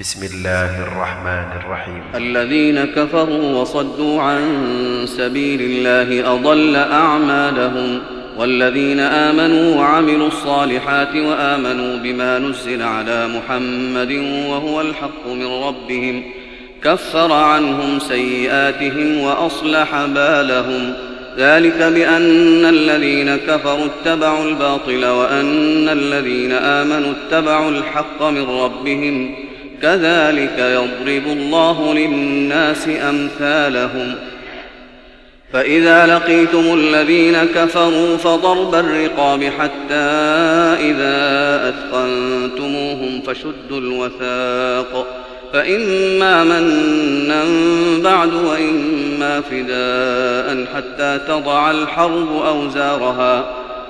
بسم الله الرحمن الرحيم. الذين كفروا وصدوا عن سبيل الله أضل أعمالهم والذين آمنوا وعملوا الصالحات وآمنوا بما نزل على محمد وهو الحق من ربهم كفر عنهم سيئاتهم وأصلح بالهم. ذلك بأن الذين كفروا اتبعوا الباطل وأن الذين آمنوا اتبعوا الحق من ربهم. كذلك يضرب الله للناس أمثالهم. فإذا لقيتم الذين كفروا فضرب الرقاب حتى إذا اثقنتموهم فشدوا الوثاق. فإما منا بعد وإما فداء حتى تضع الحرب أوزارها.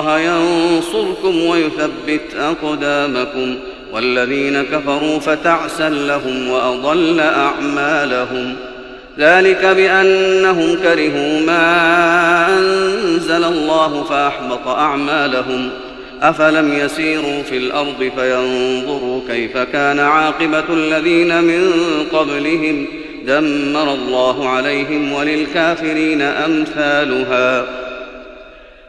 الله ينصركم ويثبت أقدامكم والذين كفروا فتعسا لهم وأضل أعمالهم ذلك بأنهم كرهوا ما أنزل الله فأحبط أعمالهم أفلم يسيروا في الأرض فينظروا كيف كان عاقبة الذين من قبلهم دمر الله عليهم وللكافرين أمثالها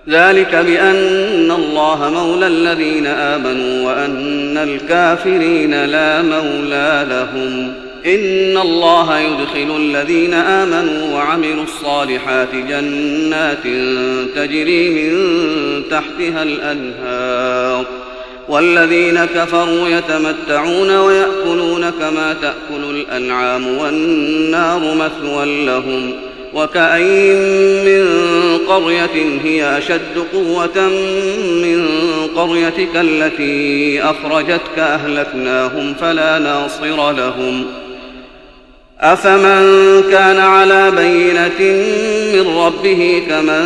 ذلك بأن الله مولى الذين آمنوا وأن الكافرين لا مولى لهم. إن الله يدخل الذين آمنوا وعملوا الصالحات جنات تجري من تحتها الأنهار. والذين كفروا يتمتعون ويأكلون كما تأكل الأنعام والنار مثوى لهم. وكأين من قرية هي أشد قوة من قريتك التي أخرجتك أهلكناهم فلا ناصر لهم. أفمن كان على بينة من ربه كمن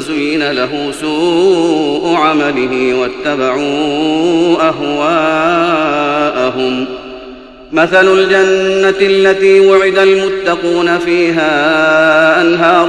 زين له سوء عمله واتبعوا أهواءهم. مثل الجنة التي وعد المتقون فيها أنهار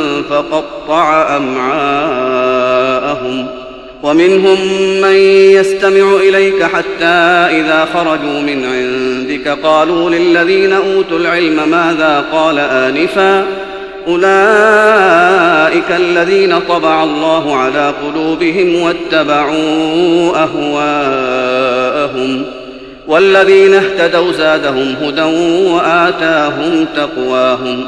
فقطع أمعاءهم. ومنهم من يستمع إليك حتى إذا خرجوا من عندك قالوا للذين أوتوا العلم ماذا قال آنفاً؟ أولئك الذين طبع الله على قلوبهم واتبعوا أهواءهم. والذين اهتدوا زادهم هدى وآتاهم تقواهم.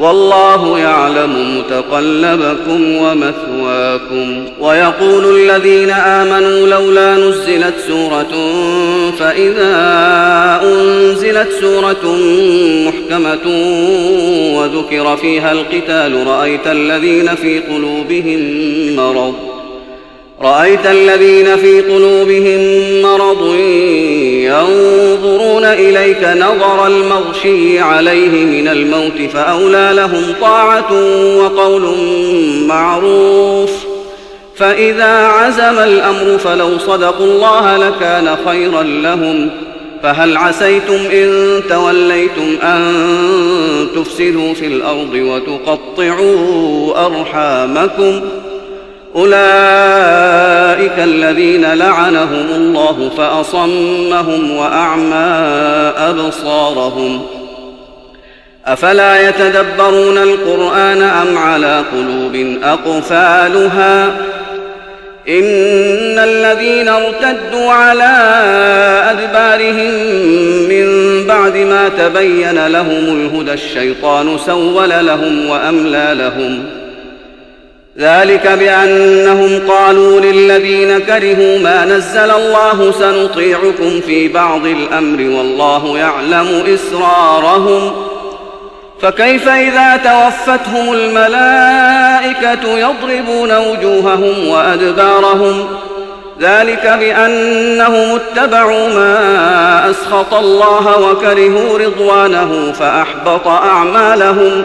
والله يعلم متقلبكم ومثواكم. ويقول الذين آمنوا لولا نزلت سورة فإذا أنزلت سورة محكمة وذكر فيها القتال رأيت الذين في قلوبهم مرض رأيت الذين في قلوبهم مرض ينظرون إليك نظر المغشي عليه من الموت فأولى لهم طاعة وقول معروف فإذا عزم الأمر فلو صدقوا الله لكان خيرا لهم فهل عسيتم إن توليتم أن تفسدوا في الأرض وتقطعوا أرحامكم أولئك الذين لعنهم الله فأصمهم وأعمى أبصارهم أفلا يتدبرون القرآن أم على قلوب أقفالها إن الذين ارتدوا على أدبارهم من بعد ما تبين لهم الهدى الشيطان سول لهم وأملى لهم ذلك بأنهم قالوا للذين كرهوا ما نزل الله سنطيعكم في بعض الأمر والله يعلم إسرارهم فكيف إذا توفتهم الملائكة يضربون وجوههم وأدبارهم ذلك بأنهم اتبعوا ما أسخط الله وكرهوا رضوانه فأحبط أعمالهم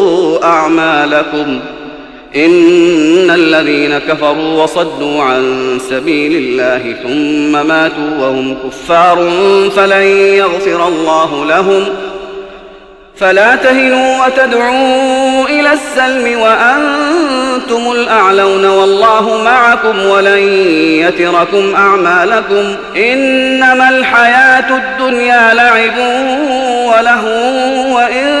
أعمالكم. إن الذين كفروا وصدوا عن سبيل الله ثم ماتوا وهم كفار فلن يغفر الله لهم. فلا تهنوا وتدعوا إلى السلم وأنتم الأعلون والله معكم ولن يتركم أعمالكم. إنما الحياة الدنيا لعب وله وإن